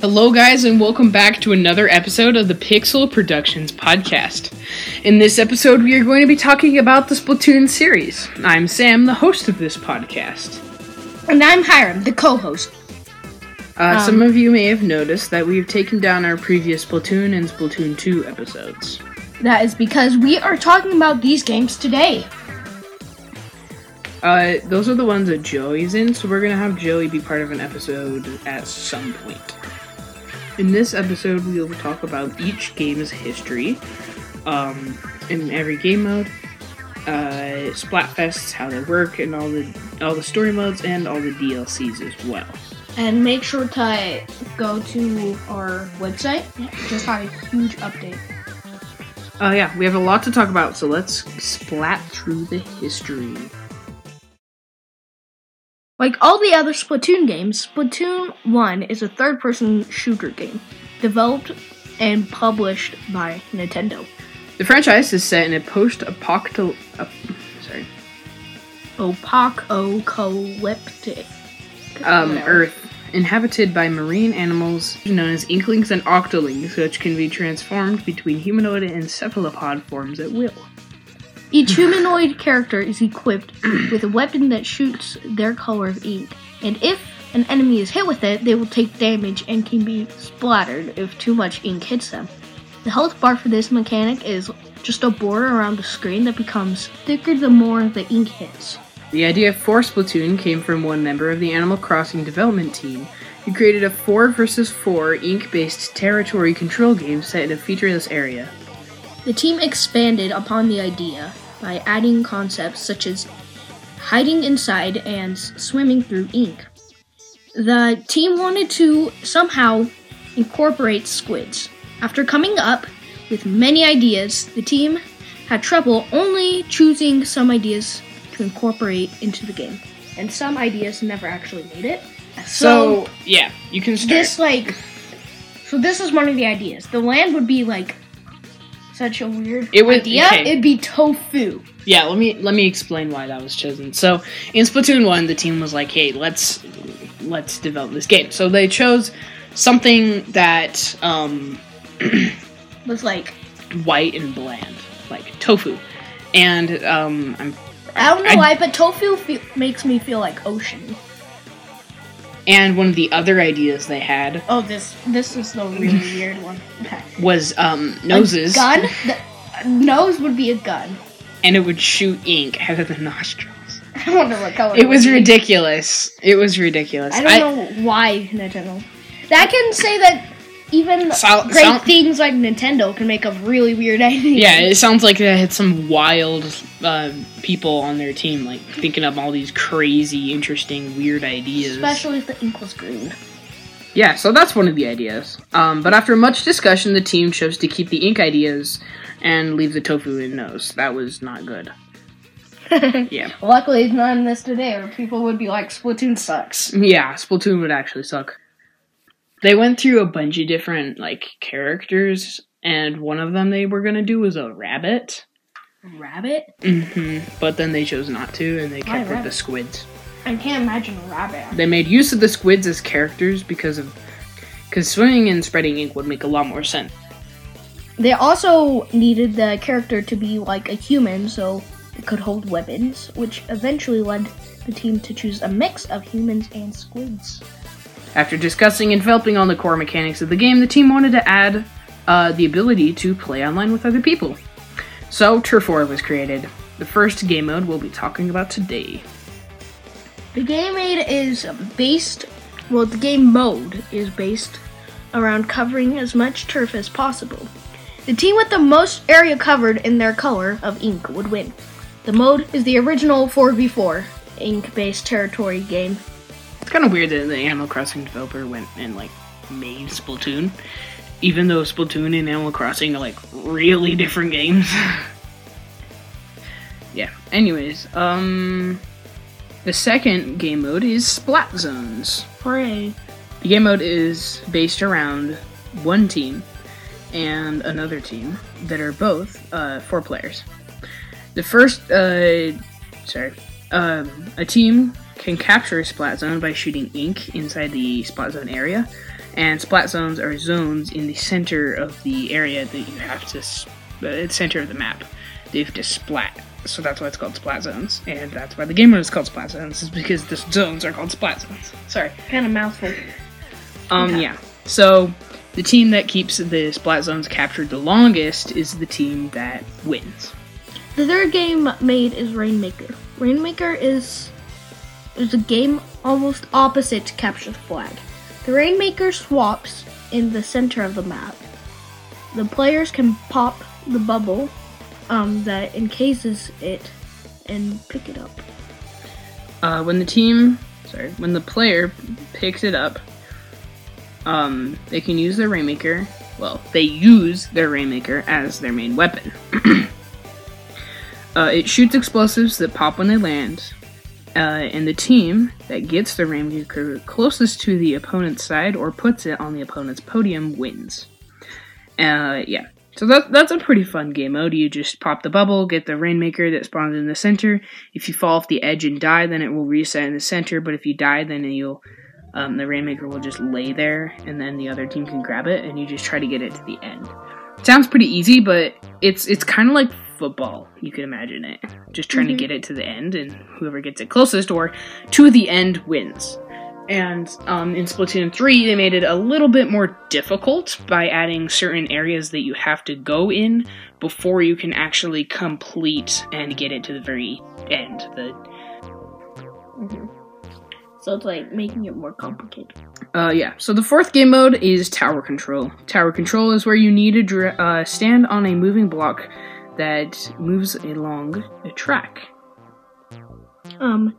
Hello, guys, and welcome back to another episode of the Pixel Productions podcast. In this episode, we are going to be talking about the Splatoon series. I'm Sam, the host of this podcast. And I'm Hiram, the co-host. Uh, Um, some of you may have noticed that we've taken down our previous Splatoon and Splatoon 2 episodes. That is because we are talking about these games today. Uh, those are the ones that Joey's in, so we're gonna have Joey be part of an episode at some point. In this episode, we will talk about each game's history, um, in every game mode, uh, Splatfests, how they work, and all the all the story modes and all the DLCs as well. And make sure to go to our website. Just had a huge update. Oh yeah, we have a lot to talk about, so let's splat through the history. Like all the other Splatoon games, Splatoon 1 is a third-person shooter game, developed and published by Nintendo. The franchise is set in a post-apocalyptic, uh, Apocalyptic. um, Earth, inhabited by marine animals known as inklings and octolings, which can be transformed between humanoid and cephalopod forms at will. Each humanoid character is equipped with a weapon that shoots their color of ink, and if an enemy is hit with it, they will take damage and can be splattered if too much ink hits them. The health bar for this mechanic is just a border around the screen that becomes thicker the more the ink hits. The idea for Splatoon came from one member of the Animal Crossing development team, who created a 4 versus 4 ink-based territory control game set in a featureless area. The team expanded upon the idea by adding concepts such as hiding inside and swimming through ink. The team wanted to somehow incorporate squids. After coming up with many ideas, the team had trouble only choosing some ideas to incorporate into the game. And some ideas never actually made it. So, yeah, you can start. This like so this is one of the ideas. The land would be like such a weird It would- idea. okay. It'd be tofu. yeah, let me let me explain why that was chosen. So, in Splatoon 1, the team was like, "Hey, let's let's develop this game." So, they chose something that um Was like white and bland, like tofu. And um, I'm I don't know I- why, but tofu fe- makes me feel like ocean. And one of the other ideas they had Oh, this this is the really weird one. Was um, noses, A gun. The nose would be a gun. and it would shoot ink out of the nostrils. I wonder what color. It was be. ridiculous. It was ridiculous. I don't know why Nintendo. That can say that even So- great so- things like Nintendo can make up really weird ideas. Yeah, it sounds like they had some wild uh, people on their team, like thinking up all these crazy, interesting, weird ideas. Especially if the ink was green. Yeah, so that's one of the ideas. Um, but after much discussion, the team chose to keep the ink ideas and leave the tofu in nose. That was not good. Yeah. Luckily, it's not in this today, or people would be like, Splatoon sucks. Yeah, Splatoon would actually suck. They went through a bunch of different like characters, and one of them they were gonna do was a rabbit. Rabbit? hmm But then they chose not to, and they Why kept with the squids. I can't imagine a rabbit. They made use of the squids as characters because of because swimming and spreading ink would make a lot more sense. They also needed the character to be like a human so it could hold weapons, which eventually led the team to choose a mix of humans and squids. After discussing and developing on the core mechanics of the game, the team wanted to add uh, the ability to play online with other people. So Turf War was created. The first game mode we'll be talking about today. The game mode is based, well, the game mode is based around covering as much turf as possible. The team with the most area covered in their color of ink would win. The mode is the original 4v4 ink based territory game. It's kind of weird that the Animal Crossing developer went and like made Splatoon, even though Splatoon and Animal Crossing are like really different games. yeah. Anyways, um, the second game mode is Splat Zones. Hooray. The game mode is based around one team and another team that are both uh, four players. The first, uh, sorry, um, a team can capture a splat zone by shooting ink inside the splat zone area. And splat zones are zones in the center of the area that you have to, the center of the map. That you have to splat. So that's why it's called splat zones, and that's why the game mode is called splat zones, is because the zones are called splat zones. Sorry. Kind of mouthful. Um, Okay. yeah. So the team that keeps the splat zones captured the longest is the team that wins. The third game made is Rainmaker. Rainmaker is is a game almost opposite to Capture the Flag. The Rainmaker swaps in the center of the map. The players can pop the bubble um, that encases it and pick it up. Uh, when the team, sorry, when the player picks it up, um, they can use their Rainmaker. Well, they use their Rainmaker as their main weapon. uh, it shoots explosives that pop when they land, uh, and the team that gets the Rainmaker closest to the opponent's side or puts it on the opponent's podium wins. Uh, yeah. So that, that's a pretty fun game mode. You just pop the bubble, get the Rainmaker that spawns in the center. If you fall off the edge and die, then it will reset in the center. But if you die, then you'll um, the Rainmaker will just lay there, and then the other team can grab it, and you just try to get it to the end. Sounds pretty easy, but it's it's kind of like football. You can imagine it, just trying Mhm. to get it to the end, and whoever gets it closest or to the end wins. And um, in Splatoon 3, they made it a little bit more difficult by adding certain areas that you have to go in before you can actually complete and get it to the very end. The So it's like making it more complicated. Uh, yeah. So the fourth game mode is tower control. Tower control is where you need to dr- uh, stand on a moving block that moves along a track. Um,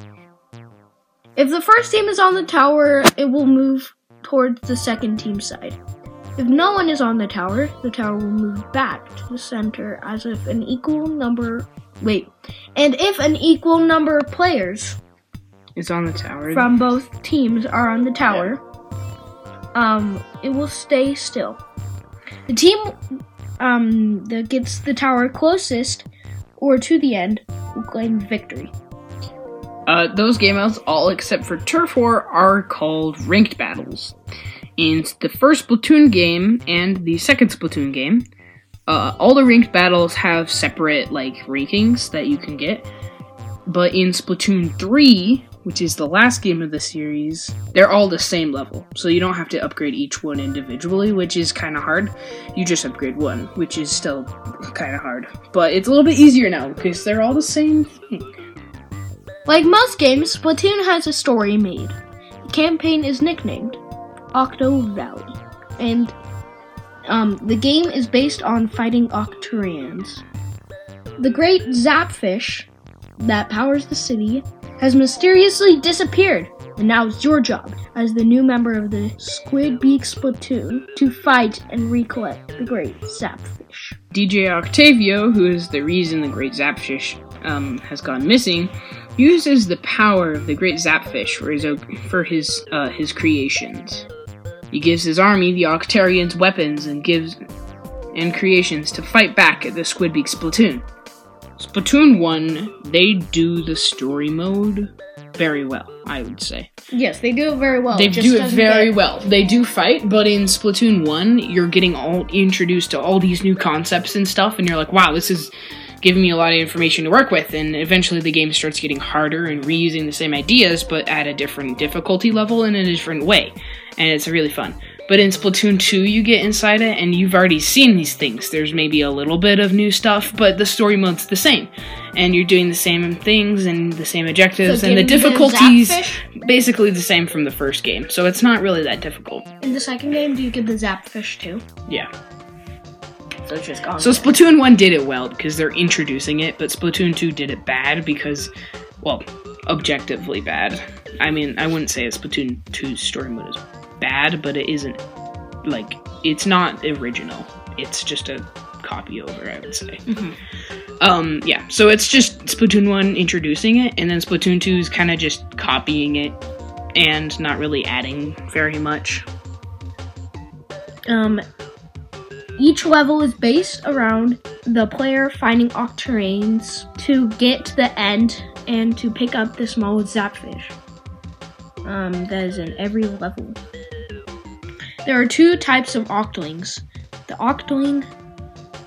if the first team is on the tower, it will move towards the second team side. If no one is on the tower, the tower will move back to the center as if an equal number. Wait. And if an equal number of players It's on the tower. from both teams are on the tower, um, it will stay still. The team um, that gets the tower closest or to the end will claim victory. Uh, those game modes, all except for Turf War, are called ranked battles. In the first Splatoon game and the second Splatoon game, uh, all the ranked battles have separate like rankings that you can get. But in Splatoon 3, which is the last game of the series, they're all the same level. So you don't have to upgrade each one individually, which is kind of hard. You just upgrade one, which is still kind of hard. But it's a little bit easier now because they're all the same thing. Like most games, Splatoon has a story made. The campaign is nicknamed Octo Valley, and um, the game is based on fighting Octarians. The great Zapfish that powers the city has mysteriously disappeared, and now it's your job, as the new member of the Squidbeak Splatoon, to fight and recollect the great Zapfish. DJ Octavio, who is the reason the Great Zapfish um, has gone missing, uses the power of the Great Zapfish for his for his uh, his creations. He gives his army the Octarians weapons and gives and creations to fight back at the Squidbeak Splatoon. Splatoon one, they do the story mode very well, I would say. Yes, they do it very well. They do it very get- well. They do fight, but in Splatoon 1, you're getting all introduced to all these new concepts and stuff, and you're like, wow, this is giving me a lot of information to work with. And eventually the game starts getting harder and reusing the same ideas, but at a different difficulty level in a different way. And it's really fun. But in Splatoon 2, you get inside it and you've already seen these things. There's maybe a little bit of new stuff, but the story mode's the same. And you're doing the same things and the same objectives, So and the difficulties basically the same from the first game, so it's not really that difficult. In the second game, do you get the Zapfish too? Yeah. So it's just gone. So Splatoon 1 did it well because they're introducing it, but Splatoon 2 did it bad because, well, objectively bad. I mean, I wouldn't say Splatoon 2's story mode is bad, but it isn't, like, it's not original. It's just a copy over, I would say. Mhm. Um, yeah, so it's just Splatoon 1 introducing it, and then Splatoon 2 is kind of just copying it and not really adding very much. um, each level is based around the player finding octarians to get to the end and to pick up the small zapfish. Um, that is in every level. There are two types of octolings the octoling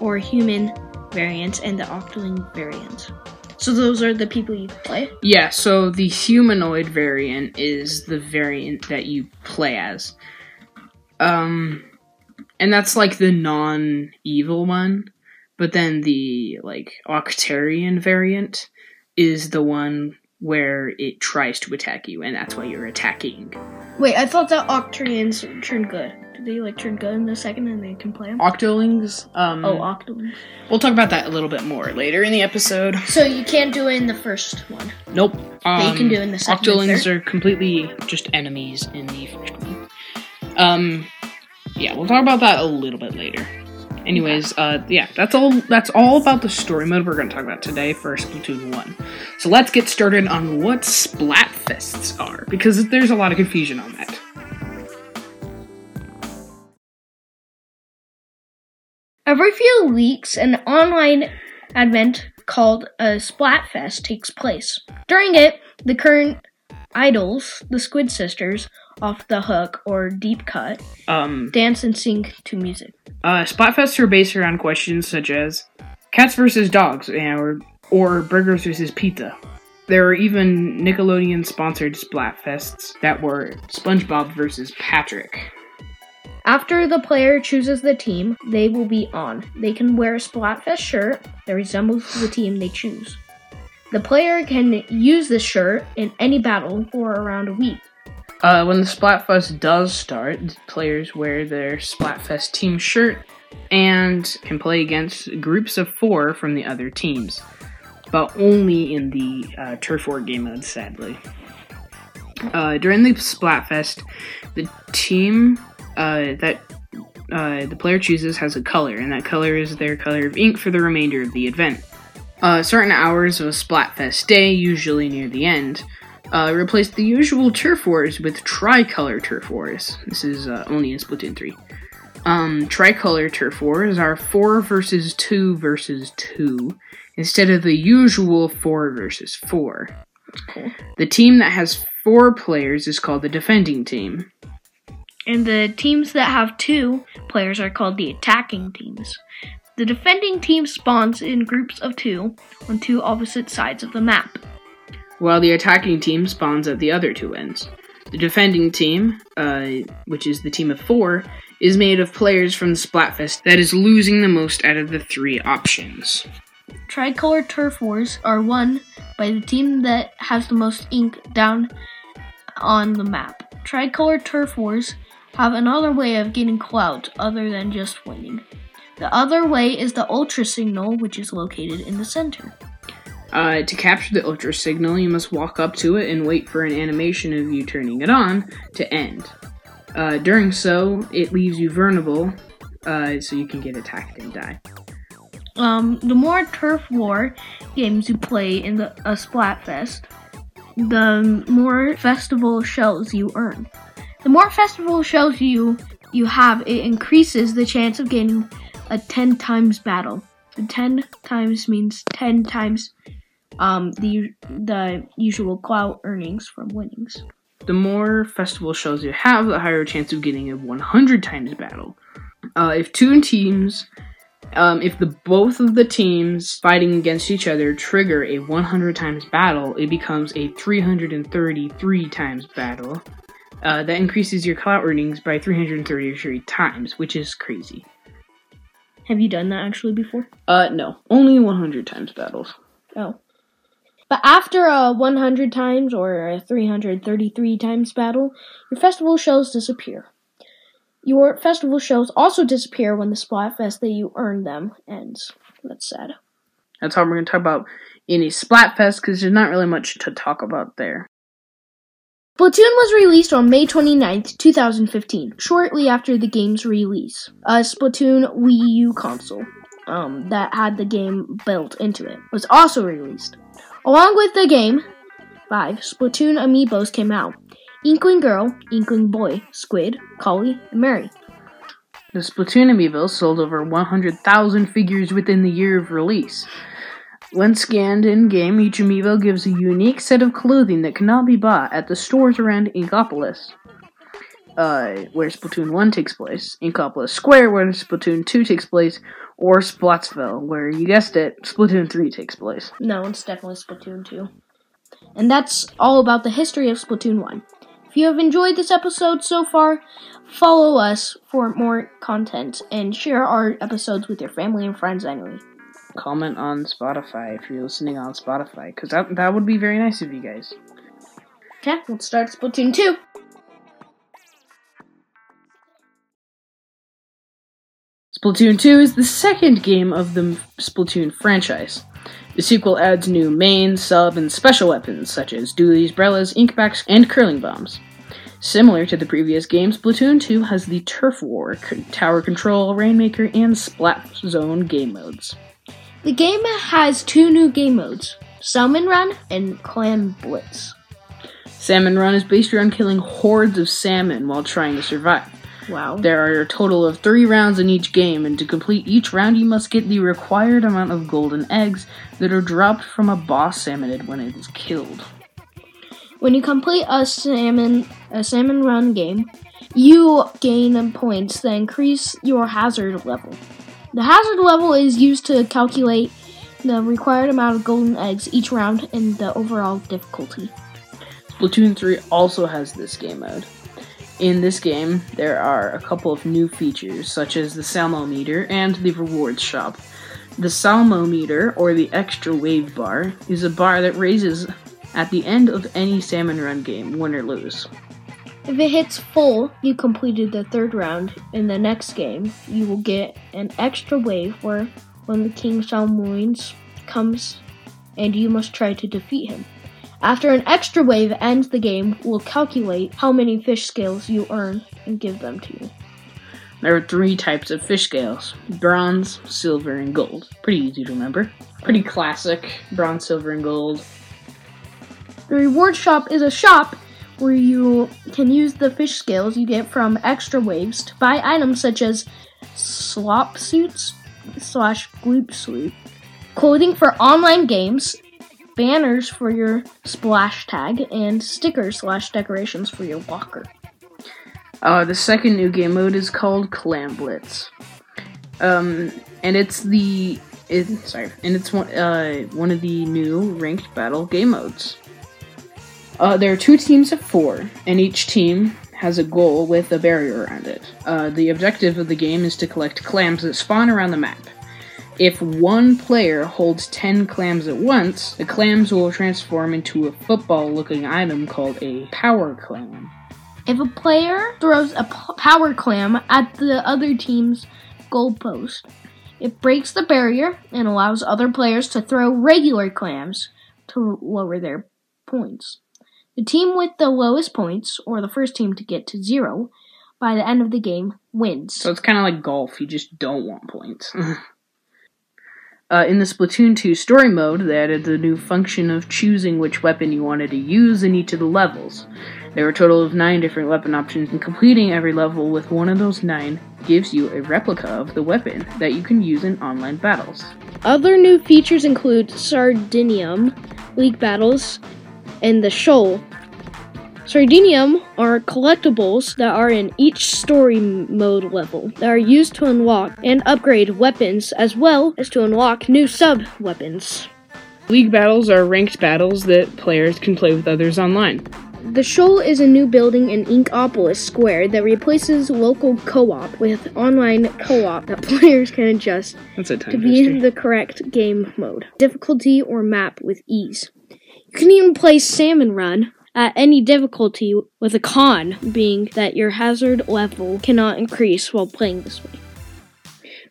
or human variant and the octoling variant. So those are the people you play? Yeah, so the humanoid variant is the variant that you play as. Um and that's like the non-evil one, but then the like Octarian variant is the one where it tries to attack you and that's why you're attacking. Wait, I thought that Octarians turned good. Did they like turn good in the second and they can play them? Octolings, um Oh, octolings. we'll talk about that a little bit more later in the episode. So you can't do it in the first one. Nope. Um, you can do it in the second Octolings are completely just enemies in the first one. Um, yeah, we'll talk about that a little bit later. Anyways, uh, yeah, that's all. That's all about the story mode we're going to talk about today for Splatoon One. So let's get started on what Splatfests are, because there's a lot of confusion on that. Every few weeks, an online event called a Splatfest takes place. During it, the current idols, the Squid Sisters, off the hook or deep cut, Um, dance and sing to music. uh, Splatfests are based around questions such as cats versus dogs, or or burgers versus pizza. There are even Nickelodeon sponsored Splatfests that were SpongeBob versus Patrick. After the player chooses the team they will be on, they can wear a Splatfest shirt that resembles the team they choose. The player can use this shirt in any battle for around a week. Uh, when the Splatfest does start, players wear their Splatfest team shirt and can play against groups of four from the other teams, but only in the uh, Turf War game mode, sadly. Uh, during the Splatfest, the team uh, that uh, the player chooses has a color, and that color is their color of ink for the remainder of the event. Uh, certain hours of a Splatfest day, usually near the end, uh, replace the usual turf wars with tricolor turf wars. This is uh, only in Splatoon 3. Um, tricolor turf wars are 4 versus 2 versus 2 instead of the usual 4 versus 4. Cool. The team that has 4 players is called the defending team. And the teams that have two players are called the attacking teams. The defending team spawns in groups of two on two opposite sides of the map. While the attacking team spawns at the other two ends. The defending team, uh, which is the team of four, is made of players from the Splatfest that is losing the most out of the three options. Tricolor turf wars are won by the team that has the most ink down on the map. Tricolor turf wars have another way of getting clout other than just winning. The other way is the ultra signal, which is located in the center. Uh, to capture the Ultra Signal, you must walk up to it and wait for an animation of you turning it on to end. Uh, during so, it leaves you vulnerable, uh, so you can get attacked and die. Um, the more turf war games you play in the a Splatfest, the more festival shells you earn. The more festival shells you you have, it increases the chance of getting a ten times battle. The ten times means ten times um the the usual clout earnings from winnings. The more festival shows you have, the higher chance of getting a 100 times battle. Uh, if two teams, um, if the both of the teams fighting against each other trigger a 100 times battle, it becomes a 333 times battle. Uh, that increases your clout earnings by 333 times, which is crazy. Have you done that actually before? Uh, no, only 100 times battles. Oh. But after a 100 times or a 333 times battle, your festival shells disappear. Your festival shells also disappear when the Splatfest that you earned them ends. That's sad. That's all we're going to talk about in a Splatfest because there's not really much to talk about there. Splatoon was released on May 29th, 2015, shortly after the game's release. A Splatoon Wii U console um, that had the game built into it was also released. Along with the game, five Splatoon amiibos came out Inkling Girl, Inkling Boy, Squid, Callie, and Marie. The Splatoon amiibo sold over 100,000 figures within the year of release. When scanned in game, each amiibo gives a unique set of clothing that cannot be bought at the stores around Inkopolis. Uh, where Splatoon 1 takes place, Inkopolis Square, where Splatoon 2 takes place, or Splatsville, where you guessed it, Splatoon 3 takes place. No, it's definitely Splatoon 2. And that's all about the history of Splatoon 1. If you have enjoyed this episode so far, follow us for more content and share our episodes with your family and friends anyway. Comment on Spotify if you're listening on Spotify, because that, that would be very nice of you guys. Okay, let's start Splatoon 2. Splatoon 2 is the second game of the Splatoon franchise. The sequel adds new main, sub, and special weapons such as dualies, brellas, inkbacks, and curling bombs. Similar to the previous game, Splatoon 2 has the Turf War, Tower Control, Rainmaker, and Splat Zone game modes. The game has two new game modes Salmon Run and Clam Blitz. Salmon Run is based around killing hordes of salmon while trying to survive. Wow. There are a total of three rounds in each game, and to complete each round, you must get the required amount of golden eggs that are dropped from a boss salmonid when it is killed. When you complete a salmon a salmon run game, you gain points that increase your hazard level. The hazard level is used to calculate the required amount of golden eggs each round and the overall difficulty. Splatoon 3 also has this game mode. In this game, there are a couple of new features, such as the Salmo meter and the rewards shop. The Salmo meter, or the extra wave bar, is a bar that raises at the end of any Salmon Run game, win or lose. If it hits full, you completed the third round. In the next game, you will get an extra wave where when the King Salmoins comes and you must try to defeat him. After an extra wave ends the game, we'll calculate how many fish scales you earn and give them to you. There are three types of fish scales bronze, silver, and gold. Pretty easy to remember. Pretty classic bronze, silver, and gold. The reward shop is a shop where you can use the fish scales you get from extra waves to buy items such as slop suits slash gloop sloop, clothing for online games, banners for your splash tag, and stickers slash decorations for your walker. Uh, the second new game mode is called Clam Blitz. Um, and it's the it, sorry, and it's one uh, one of the new ranked battle game modes. Uh, there are two teams of four, and each team has a goal with a barrier around it. Uh, the objective of the game is to collect clams that spawn around the map. If one player holds 10 clams at once, the clams will transform into a football looking item called a power clam. If a player throws a p- power clam at the other team's goalpost, it breaks the barrier and allows other players to throw regular clams to lower their points. The team with the lowest points, or the first team to get to zero, by the end of the game wins. So it's kind of like golf, you just don't want points. uh, in the Splatoon 2 story mode, they added the new function of choosing which weapon you wanted to use in each of the levels. There are a total of nine different weapon options, and completing every level with one of those nine gives you a replica of the weapon that you can use in online battles. Other new features include Sardinium, League Battles, and the Shoal. Sardinium are collectibles that are in each story mode level that are used to unlock and upgrade weapons as well as to unlock new sub weapons. League battles are ranked battles that players can play with others online. The Shoal is a new building in Inkopolis Square that replaces local co-op with online co-op that players can adjust to be in the correct game mode, difficulty, or map with ease. You can even play Salmon Run at any difficulty, with a con being that your hazard level cannot increase while playing this way.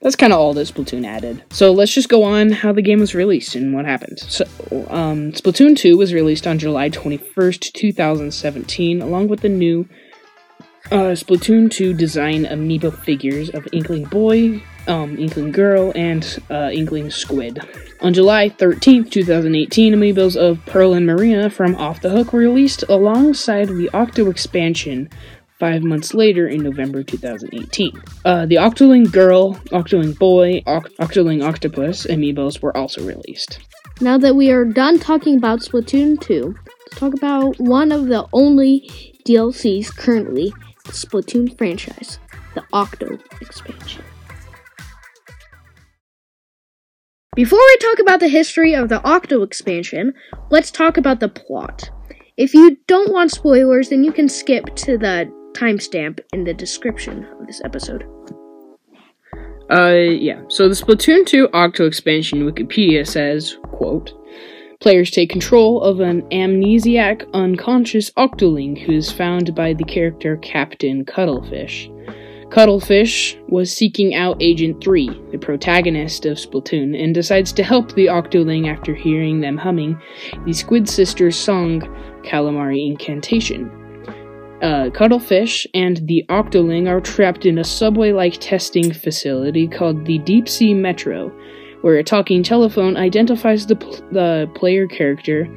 That's kind of all that Splatoon added. So let's just go on how the game was released and what happened. So, um, Splatoon 2 was released on July 21st, 2017, along with the new uh, Splatoon 2 design amiibo figures of Inkling Boy, um, Inkling Girl, and uh, Inkling Squid. On July 13th, 2018, amiibos of Pearl and Marina from Off the Hook were released alongside the Octo expansion five months later in November 2018. Uh, the Octoling Girl, Octoling Boy, Oct- Octoling Octopus amiibos were also released. Now that we are done talking about Splatoon 2, let's talk about one of the only DLCs currently the Splatoon franchise, the Octo expansion. Before we talk about the history of the Octo expansion, let's talk about the plot. If you don't want spoilers, then you can skip to the timestamp in the description of this episode. Uh, yeah. So the Splatoon 2 Octo expansion Wikipedia says, quote, Players take control of an amnesiac, unconscious Octoling who is found by the character Captain Cuttlefish. Cuttlefish was seeking out Agent 3, the protagonist of Splatoon, and decides to help the Octoling after hearing them humming the Squid Sisters song Calamari Inkantation. Uh, Cuttlefish and the Octoling are trapped in a subway like testing facility called the Deep Sea Metro, where a talking telephone identifies the, pl- the player character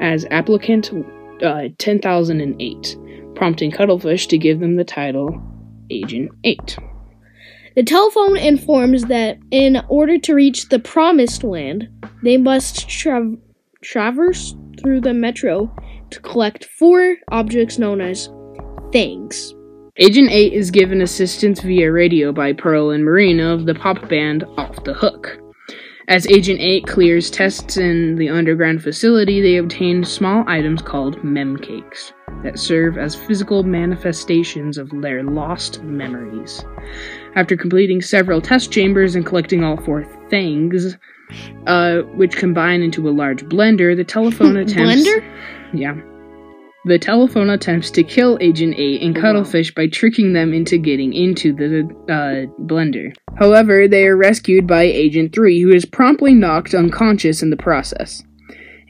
as applicant uh, 10008, prompting Cuttlefish to give them the title Agent 8. The telephone informs that in order to reach the promised land, they must tra- traverse through the metro to collect four objects known as things. Agent 8 is given assistance via radio by Pearl and Marina of the pop band Off the Hook. As Agent 8 clears tests in the underground facility, they obtain small items called memcakes that serve as physical manifestations of their lost memories. After completing several test chambers and collecting all four things, uh, which combine into a large blender, the telephone attempts. Blender? Yeah. The telephone attempts to kill Agent 8 and Oh, Cuttlefish by tricking them into getting into the uh, blender. However, they are rescued by Agent 3, who is promptly knocked unconscious in the process.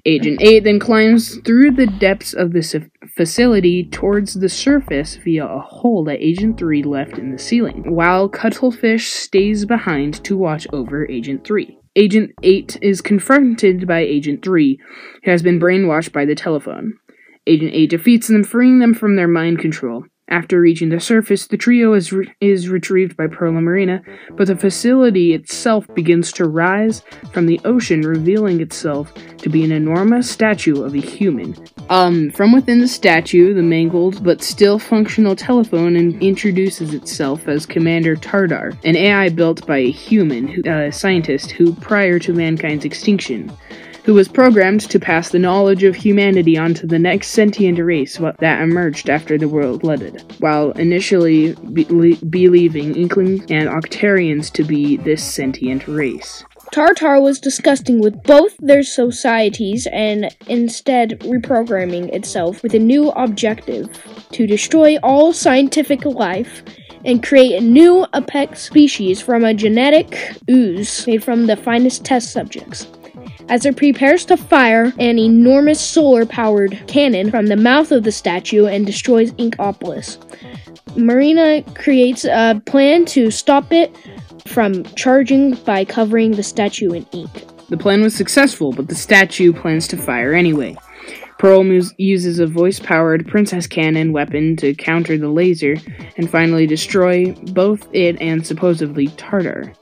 Agent 8 then climbs through the depths of the facility towards the surface via a hole that Agent 3 left in the ceiling, while Cuttlefish stays behind to watch over Agent 3. Agent 8 is confronted by Agent 3, who has been brainwashed by the telephone. Agent 8 defeats them, freeing them from their mind control. After reaching the surface, the trio is, re- is retrieved by Perla Marina, but the facility itself begins to rise from the ocean, revealing itself to be an enormous statue of a human. Um, from within the statue, the mangled but still functional telephone in- introduces itself as Commander Tartar, an AI built by a human who, uh, scientist who, prior to mankind's extinction, who was programmed to pass the knowledge of humanity on to the next sentient race that emerged after the world flooded, while initially be- believing Inklings and Octarians to be this sentient race. Tartar was disgusting with both their societies and instead reprogramming itself with a new objective to destroy all scientific life and create a new apex species from a genetic ooze made from the finest test subjects. As it prepares to fire an enormous solar powered cannon from the mouth of the statue and destroys Inkopolis, Marina creates a plan to stop it from charging by covering the statue in ink. The plan was successful, but the statue plans to fire anyway. Pearl uses a voice powered princess cannon weapon to counter the laser and finally destroy both it and supposedly Tartar.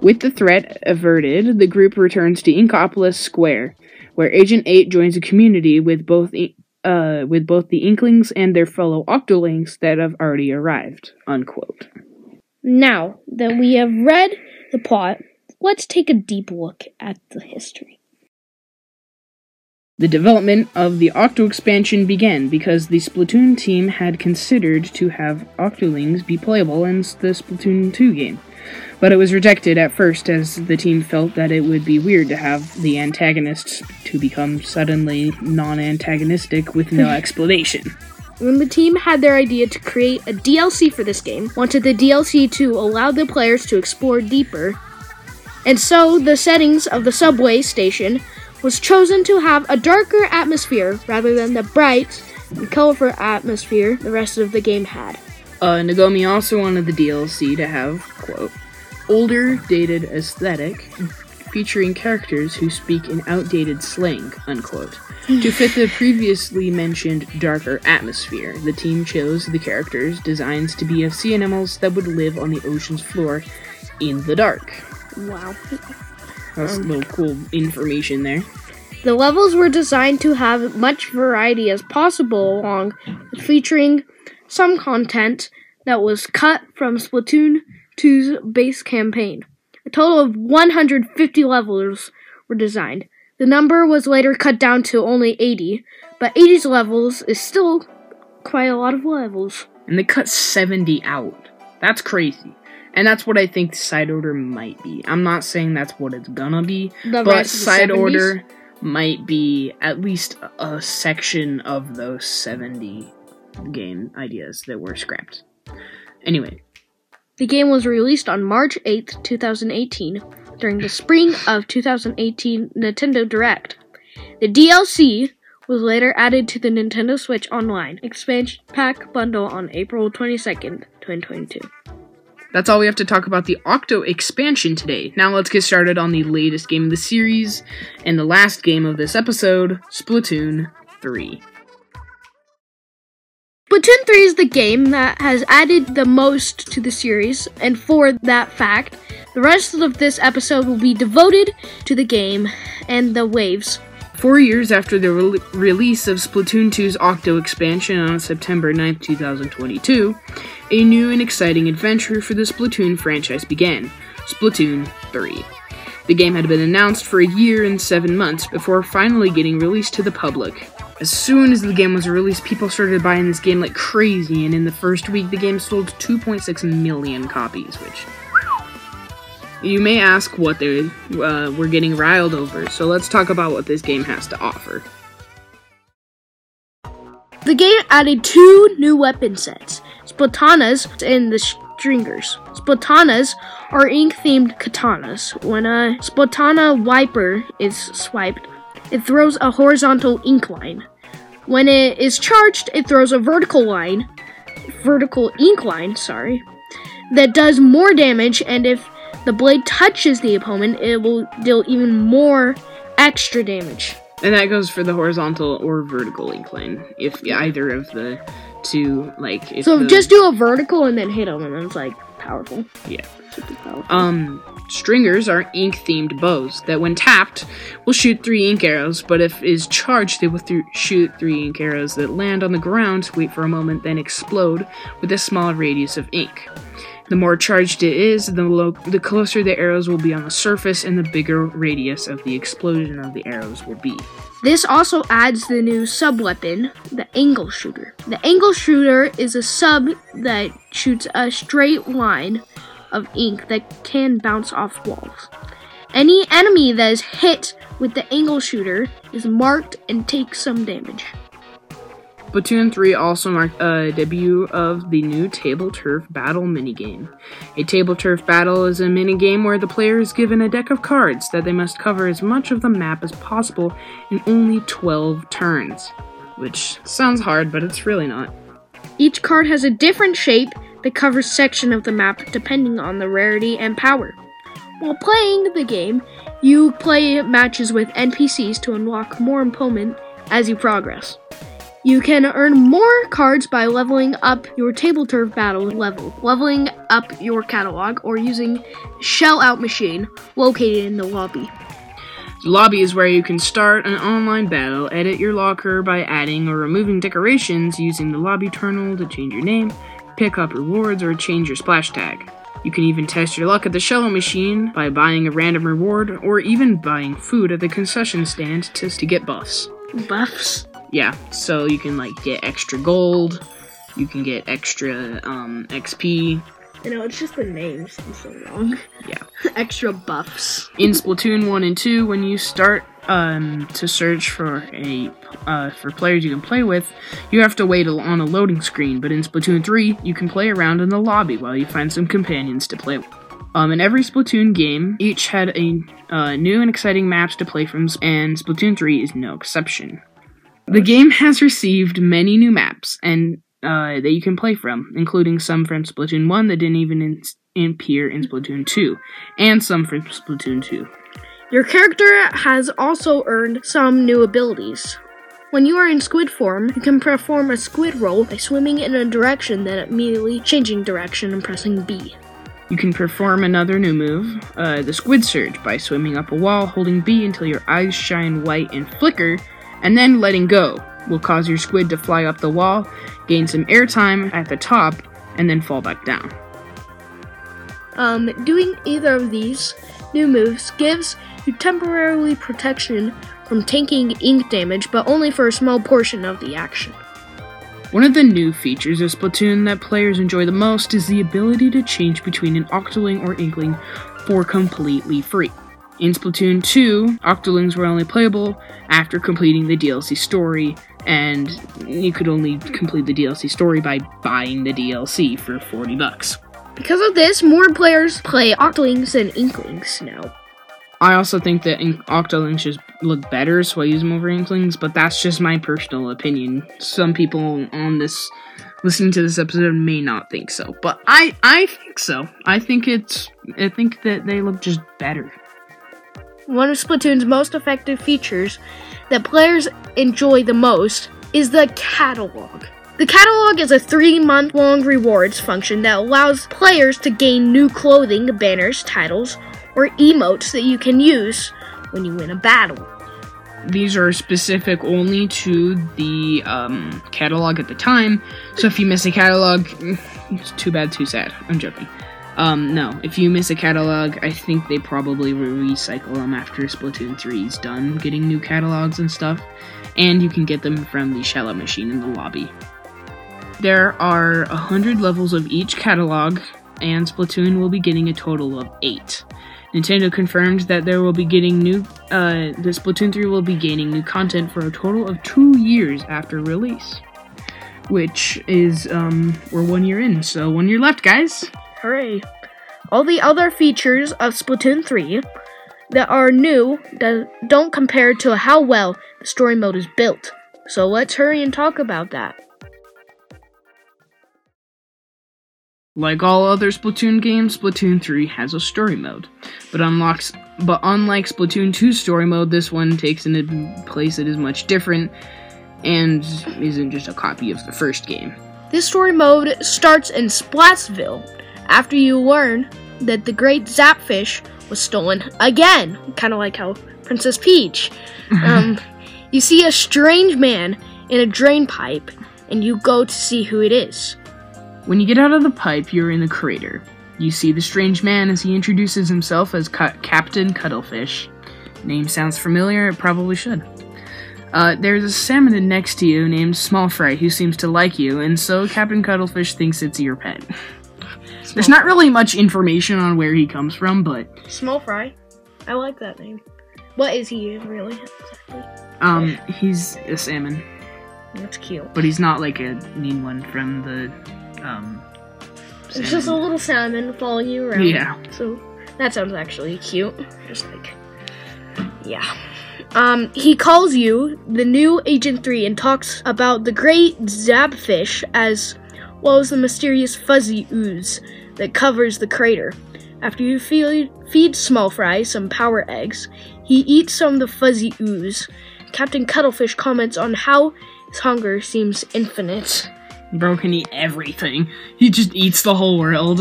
With the threat averted, the group returns to Inkopolis Square, where Agent 8 joins a community with both uh, with both the Inklings and their fellow Octolings that have already arrived. Unquote. Now that we have read the plot, let's take a deep look at the history. The development of the Octo expansion began because the Splatoon team had considered to have Octolings be playable in the Splatoon 2 game, but it was rejected at first as the team felt that it would be weird to have the antagonists to become suddenly non antagonistic with no explanation. When the team had their idea to create a DLC for this game, wanted the DLC to allow the players to explore deeper, and so the settings of the subway station was chosen to have a darker atmosphere rather than the bright and colorful atmosphere the rest of the game had. Uh, Nagomi also wanted the DLC to have, quote, older, dated aesthetic, featuring characters who speak in outdated slang, unquote. to fit the previously mentioned darker atmosphere, the team chose the characters' designs to be of sea animals that would live on the ocean's floor in the dark. Wow. That's a little cool information there. The levels were designed to have much variety as possible, along with featuring some content that was cut from Splatoon 2's base campaign. A total of 150 levels were designed. The number was later cut down to only 80, but 80 levels is still quite a lot of levels. And they cut 70 out. That's crazy. And that's what I think side order might be. I'm not saying that's what it's gonna be, The but rest of the side 70s? order might be at least a section of those 70 game ideas that were scrapped. Anyway, The game was released on March 8th, 2018, during the spring of 2018 Nintendo Direct. The DLC was later added to the Nintendo Switch Online expansion pack bundle on April 22nd, 2022. that's all we have to talk about the Octo expansion today. Now let's get started on the latest game of the series and the last game of this episode, Splatoon 3. Splatoon 3 is the game that has added the most to the series, and for that fact, the rest of this episode will be devoted to the game and the waves. Four years after the re- release of Splatoon 2's Octo expansion on September 9th, 2022, a new and exciting adventure for the Splatoon franchise began Splatoon 3. The game had been announced for a year and seven months before finally getting released to the public. As soon as the game was released, people started buying this game like crazy, and in the first week, the game sold 2.6 million copies, which you may ask what they uh, were getting riled over, so let's talk about what this game has to offer. The game added two new weapon sets Splatanas and the Stringers. Splatanas are ink themed katanas. When a Splatana wiper is swiped, it throws a horizontal ink line. When it is charged, it throws a vertical line, vertical ink line, sorry, that does more damage, and if the blade touches the opponent, it will deal even more extra damage. And that goes for the horizontal or vertical ink line, if either of the two, like, if So the- just do a vertical and then hit them, and it's like powerful. yeah. Super powerful. Um, stringers are ink themed bows that, when tapped, will shoot three ink arrows, but if is charged, they will th- shoot three ink arrows that land on the ground, wait for a moment, then explode with a small radius of ink. The more charged it is, the, lo- the closer the arrows will be on the surface, and the bigger radius of the explosion of the arrows will be. This also adds the new sub weapon, the angle shooter. The angle shooter is a sub that shoots a straight line of ink that can bounce off walls. Any enemy that is hit with the angle shooter is marked and takes some damage. Splatoon 3 also marked a debut of the new Table Turf Battle minigame. A Table Turf Battle is a minigame where the player is given a deck of cards that they must cover as much of the map as possible in only 12 turns. Which sounds hard, but it's really not. Each card has a different shape that covers section of the map depending on the rarity and power. While playing the game, you play matches with NPCs to unlock more opponent as you progress. You can earn more cards by leveling up your table turf battle level, leveling up your catalog, or using shell out machine located in the lobby. The lobby is where you can start an online battle, edit your locker by adding or removing decorations using the lobby terminal to change your name, pick up rewards, or change your splash tag. You can even test your luck at the Shello machine by buying a random reward or even buying food at the concession stand just to get buffs. Buffs. Yeah, so you can like get extra gold, you can get extra um, XP. You know, it's just the names I'm so wrong. Yeah. Extra buffs. in Splatoon 1 and 2, when you start um, to search for a uh, for players you can play with, you have to wait on a loading screen. But in Splatoon 3, you can play around in the lobby while you find some companions to play with. Um, in every Splatoon game, each had a uh, new and exciting maps to play from, and Splatoon 3 is no exception. The game has received many new maps and uh, that you can play from, including some from Splatoon 1 that didn't even in- appear in Splatoon 2, and some from Splatoon 2. Your character has also earned some new abilities. When you are in squid form, you can perform a squid roll by swimming in a direction, then immediately changing direction and pressing B. You can perform another new move, uh, the Squid Surge, by swimming up a wall, holding B until your eyes shine white and flicker, and then letting go. will cause your squid to fly up the wall, gain some airtime at the top, and then fall back down. Um, doing either of these new moves gives you temporarily protection from taking ink damage, but only for a small portion of the action. One of the new features of Splatoon that players enjoy the most is the ability to change between an Octoling or Inkling for completely free. In Splatoon 2, Octolings were only playable after completing the DLC story, and you could only complete the DLC story by buying the DLC for 40 bucks. Because of this, more players play Octolings than Inklings now. I also think that Octolings just look better, so I use them over Inklings, but that's just my personal opinion. Some people on this listening to this episode may not think so, but I I think so. I think it's I think that they look just better. One of Splatoon's most effective features that players enjoy the most is the catalog. The catalog is a three month long rewards function that allows players to gain new clothing, banners, titles, or emotes that you can use when you win a battle. These are specific only to the um, catalog at the time, so if you miss a catalog, it's too bad, too sad. I'm joking. Um, no, if you miss a catalog, I think they probably recycle them after Splatoon 3 is done getting new catalogs and stuff, and you can get them from the Shell-Out Machine in the lobby. There are 100 levels of each catalog, and Splatoon will be getting a total of 8. Nintendo confirmed that there will be getting new uh, the Splatoon 3 will be gaining new content for a total of 2 years after release. Which is um we're 1 year in, so 1 year left, guys. Hooray. All the other features of Splatoon 3 that are new that don't compare to how well the story mode is built. So let's hurry and talk about that. Like all other Splatoon games, Splatoon 3 has a story mode, but unlocks but unlike Splatoon 2's story mode, this one takes in a place that is much different and isn't just a copy of the first game. This story mode starts in Splatsville after you learn that the great Zapfish was stolen again, kind of like how Princess Peach. Um, you see a strange man in a drain pipe, and you go to see who it is. When you get out of the pipe, you're in the crater. You see the strange man as he introduces himself as Ca- Captain Cuttlefish. Name sounds familiar, it probably should. Uh, there's a salmon next to you named Small Fry who seems to like you, and so Captain Cuttlefish thinks it's your pet. There's not really much information on where he comes from, but Small Fry. I like that name. What is he really? Exactly. um, he's a salmon, That's cute. but he's not like a mean one from the um. It's just a salmon. little salmon following you around. Yeah. So that sounds actually cute. Just like, yeah. Um, he calls you the new Agent 3 and talks about the great Zapfish as well as the mysterious fuzzy ooze that covers the crater. After you feed, feed Small Fry some power eggs, he eats some of the fuzzy ooze. Captain Cuttlefish comments on how his hunger seems infinite. Bro can eat everything. He just eats the whole world.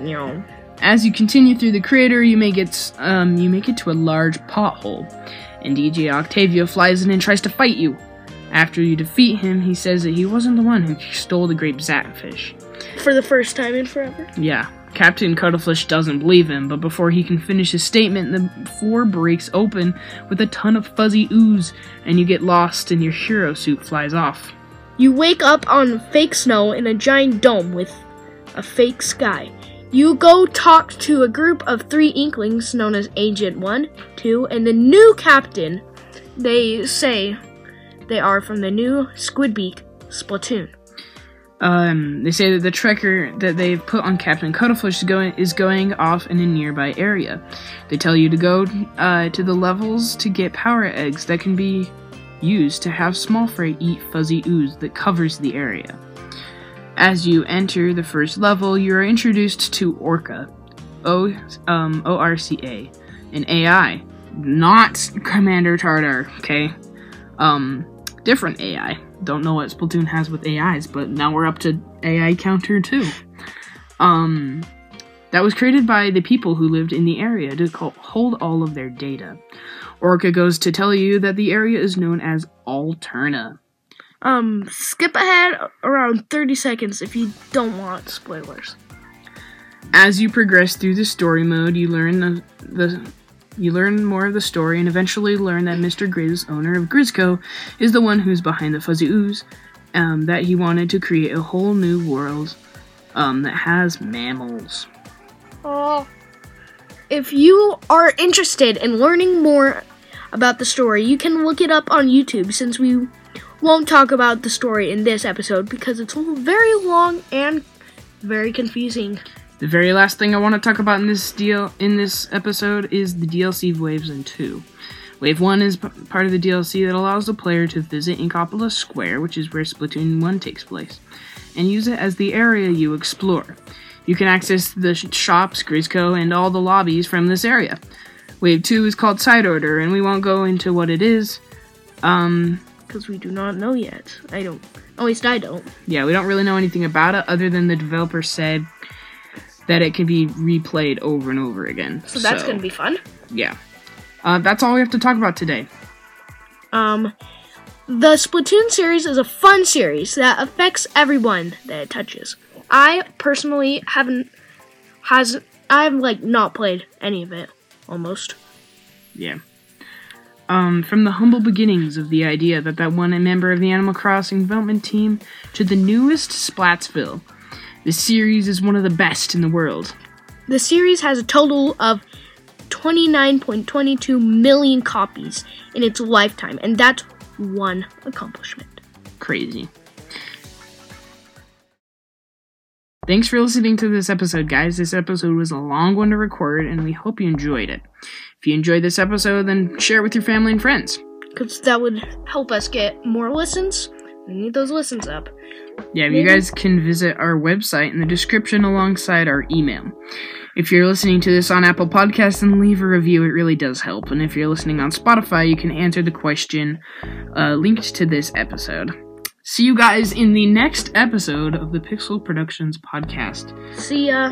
You know, As you continue through the crater, you may get um, you make it to a large pothole, and DJ Octavio flies in and tries to fight you. After you defeat him, he says that he wasn't the one who stole the great Zapfish. for the first time in forever. Yeah, Captain Cuttlefish doesn't believe him, but before he can finish his statement, the floor breaks open with a ton of fuzzy ooze, and you get lost, and your hero suit flies off. You wake up on fake snow in a giant dome with a fake sky. You go talk to a group of three inklings known as Agent 1, 2, and the new captain. They say they are from the new Squidbeak Splatoon. Um, they say that the trekker that they've put on Captain Cuttlefish is going is going off in a nearby area. They tell you to go uh, to the levels to get power eggs that can be used to have small fry eat fuzzy ooze that covers the area. As you enter the first level, you are introduced to Orca, O um, O R C A, an AI, not Commander Tartar. Okay, um, different AI. Don't know what Splatoon has with AIs, but now we're up to AI counter too. Um, that was created by the people who lived in the area to hold all of their data. Orca goes to tell you that the area is known as Alterna. Um, skip ahead around 30 seconds if you don't want spoilers. As you progress through the story mode, you learn the, the you learn more of the story and eventually learn that Mr. Grizz, owner of Grizzco, is the one who's behind the fuzzy ooze. Um, that he wanted to create a whole new world um, that has mammals. Oh. If you are interested in learning more about the story, you can look it up on YouTube since we won't talk about the story in this episode because it's very long and very confusing. The very last thing I want to talk about in this deal in this episode is the DLC Waves and 2. Wave 1 is p- part of the DLC that allows the player to visit Inkopolis Square, which is where Splatoon 1 takes place, and use it as the area you explore. You can access the sh- shops, Grizzco, and all the lobbies from this area. Wave 2 is called Side Order, and we won't go into what it is. Um, Because we do not know yet. I don't. At least I don't. yeah, we don't really know anything about it other than the developer said that it can be replayed over and over again. So that's going to be fun. yeah. Uh, that's all we have to talk about today. Um, the Splatoon series is a fun series that affects everyone that it touches. I personally haven't has I've like not played any of it almost. Yeah. Um, from the humble beginnings of the idea that that one member of the Animal Crossing development team to the newest Splatsville, this series is one of the best in the world. The series has a total of 29.22 million copies in its lifetime, and that's one accomplishment. Crazy. Thanks for listening to this episode, guys. This episode was a long one to record, and we hope you enjoyed it. If you enjoyed this episode, then share it with your family and friends. Because that would help us get more listens. We need those listens up. Yeah, you guys can visit our website in the description alongside our email. If you're listening to this on Apple Podcasts, then leave a review. It really does help. And if you're listening on Spotify, you can answer the question uh, linked to this episode. See you guys in the next episode of the Pixel Productions podcast. See ya.